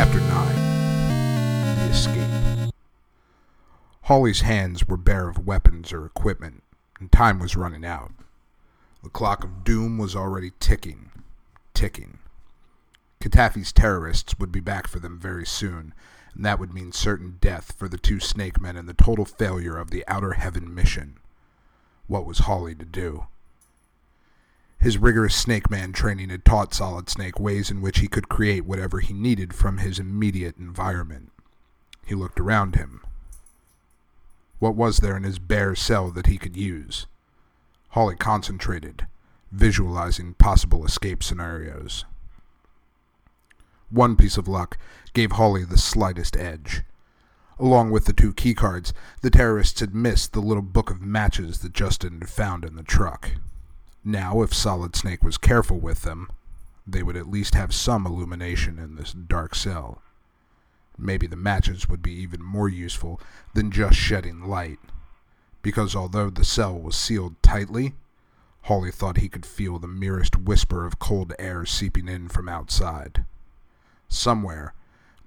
Chapter 9 The Escape Hawley's hands were bare of weapons or equipment, and time was running out. The clock of doom was already ticking, ticking. Katafi's terrorists would be back for them very soon, and that would mean certain death for the two snake men and the total failure of the Outer Heaven mission. What was Hawley to do? His rigorous Snake Man training had taught Solid Snake ways in which he could create whatever he needed from his immediate environment. He looked around him. What was there in his bare cell that he could use? Hawley concentrated, visualizing possible escape scenarios. One piece of luck gave Hawley the slightest edge. Along with the two keycards, the terrorists had missed the little book of matches that Justin had found in the truck. Now, if Solid Snake was careful with them, they would at least have some illumination in this dark cell. Maybe the matches would be even more useful than just shedding light, because although the cell was sealed tightly, Hawley thought he could feel the merest whisper of cold air seeping in from outside. Somewhere,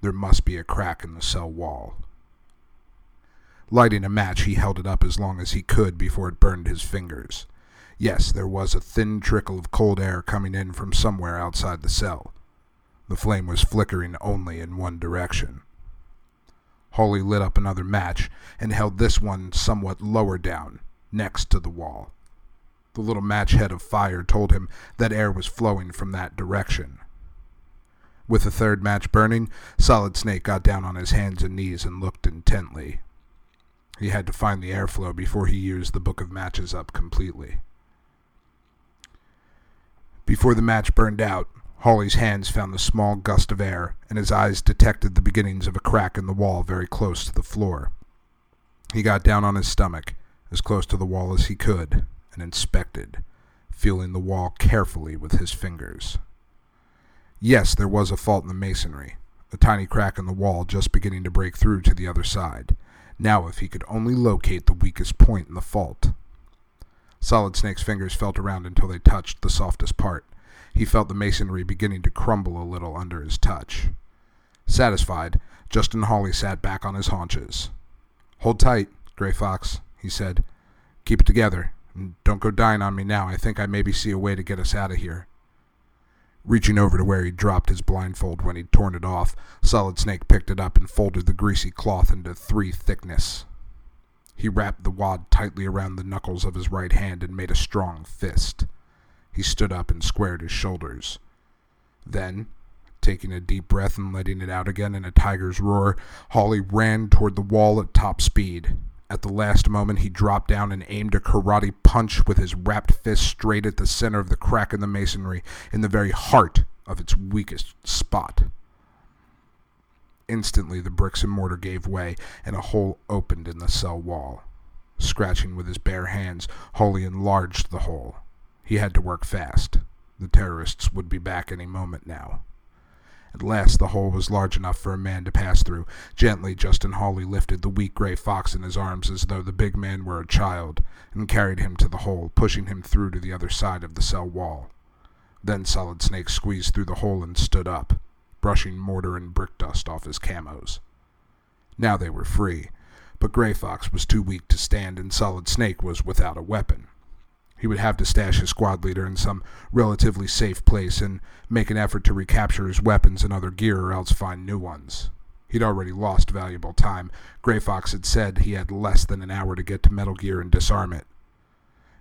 there must be a crack in the cell wall. Lighting a match, he held it up as long as he could before it burned his fingers. Yes, there was a thin trickle of cold air coming in from somewhere outside the cell. The flame was flickering only in one direction. Hawley lit up another match and held this one somewhat lower down, next to the wall. The little match head of fire told him that air was flowing from that direction. With the third match burning, Solid Snake got down on his hands and knees and looked intently. He had to find the airflow before he used the book of matches up completely. Before the match burned out, Hawley's hands found the small gust of air, and his eyes detected the beginnings of a crack in the wall very close to the floor. He got down on his stomach, as close to the wall as he could, and inspected, feeling the wall carefully with his fingers. Yes, there was a fault in the masonry, a tiny crack in the wall just beginning to break through to the other side. Now, if he could only locate the weakest point in the fault. Solid Snake's fingers felt around until they touched the softest part. He felt the masonry beginning to crumble a little under his touch. Satisfied, Justin Hawley sat back on his haunches. Hold tight, Gray Fox, he said. Keep it together, and don't go dying on me now. I think I maybe see a way to get us out of here. Reaching over to where he'd dropped his blindfold when he'd torn it off, Solid Snake picked it up and folded the greasy cloth into three thickness. He wrapped the wad tightly around the knuckles of his right hand and made a strong fist. He stood up and squared his shoulders. Then, taking a deep breath and letting it out again in a tiger's roar, Hawley ran toward the wall at top speed. At the last moment, he dropped down and aimed a karate punch with his wrapped fist straight at the center of the crack in the masonry, in the very heart of its weakest spot. Instantly, the bricks and mortar gave way, and a hole opened in the cell wall. Scratching with his bare hands, Hawley enlarged the hole. He had to work fast. The terrorists would be back any moment now. At last, the hole was large enough for a man to pass through. Gently, Justin Hawley lifted the weak gray fox in his arms as though the big man were a child, and carried him to the hole, pushing him through to the other side of the cell wall. Then Solid Snake squeezed through the hole and stood up brushing mortar and brick dust off his camos. Now they were free, but Gray Fox was too weak to stand and Solid Snake was without a weapon. He would have to stash his squad leader in some relatively safe place and make an effort to recapture his weapons and other gear or else find new ones. He'd already lost valuable time. Gray Fox had said he had less than an hour to get to Metal Gear and disarm it.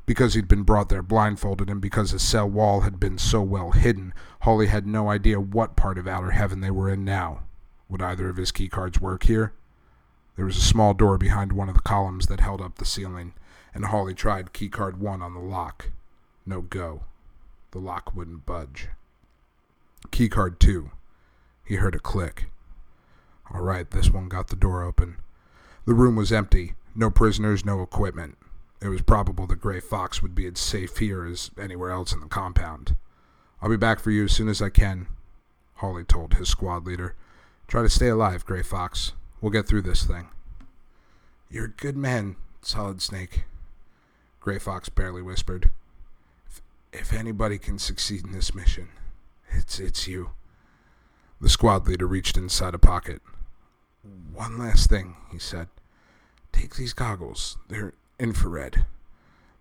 Because he'd been brought there blindfolded and because his cell wall had been so well hidden, Hawley had no idea what part of outer heaven they were in now. Would either of his keycards work here? There was a small door behind one of the columns that held up the ceiling, and Hawley tried keycard one on the lock. No go. The lock wouldn't budge. Keycard two. He heard a click. All right, this one got the door open. The room was empty. No prisoners, no equipment. It was probable that Gray Fox would be as safe here as anywhere else in the compound. I'll be back for you as soon as I can, Hawley told his squad leader. Try to stay alive, Gray Fox. We'll get through this thing. You're a good man, Solid Snake, Gray Fox barely whispered. If, if anybody can succeed in this mission, it's, it's you. The squad leader reached inside a pocket. One last thing, he said. Take these goggles. They're infrared.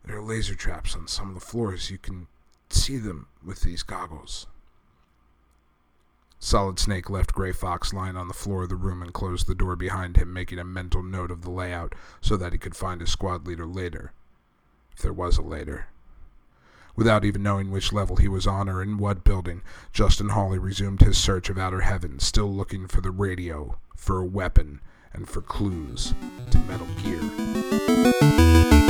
There are laser traps on some of the floors. You can see them with these goggles. Solid Snake left Gray Fox lying on the floor of the room and closed the door behind him, making a mental note of the layout so that he could find his squad leader later. If there was a later. Without even knowing which level he was on or in what building, Justin Hawley resumed his search of outer heaven, still looking for the radio, for a weapon, and for clues to Metal Gear.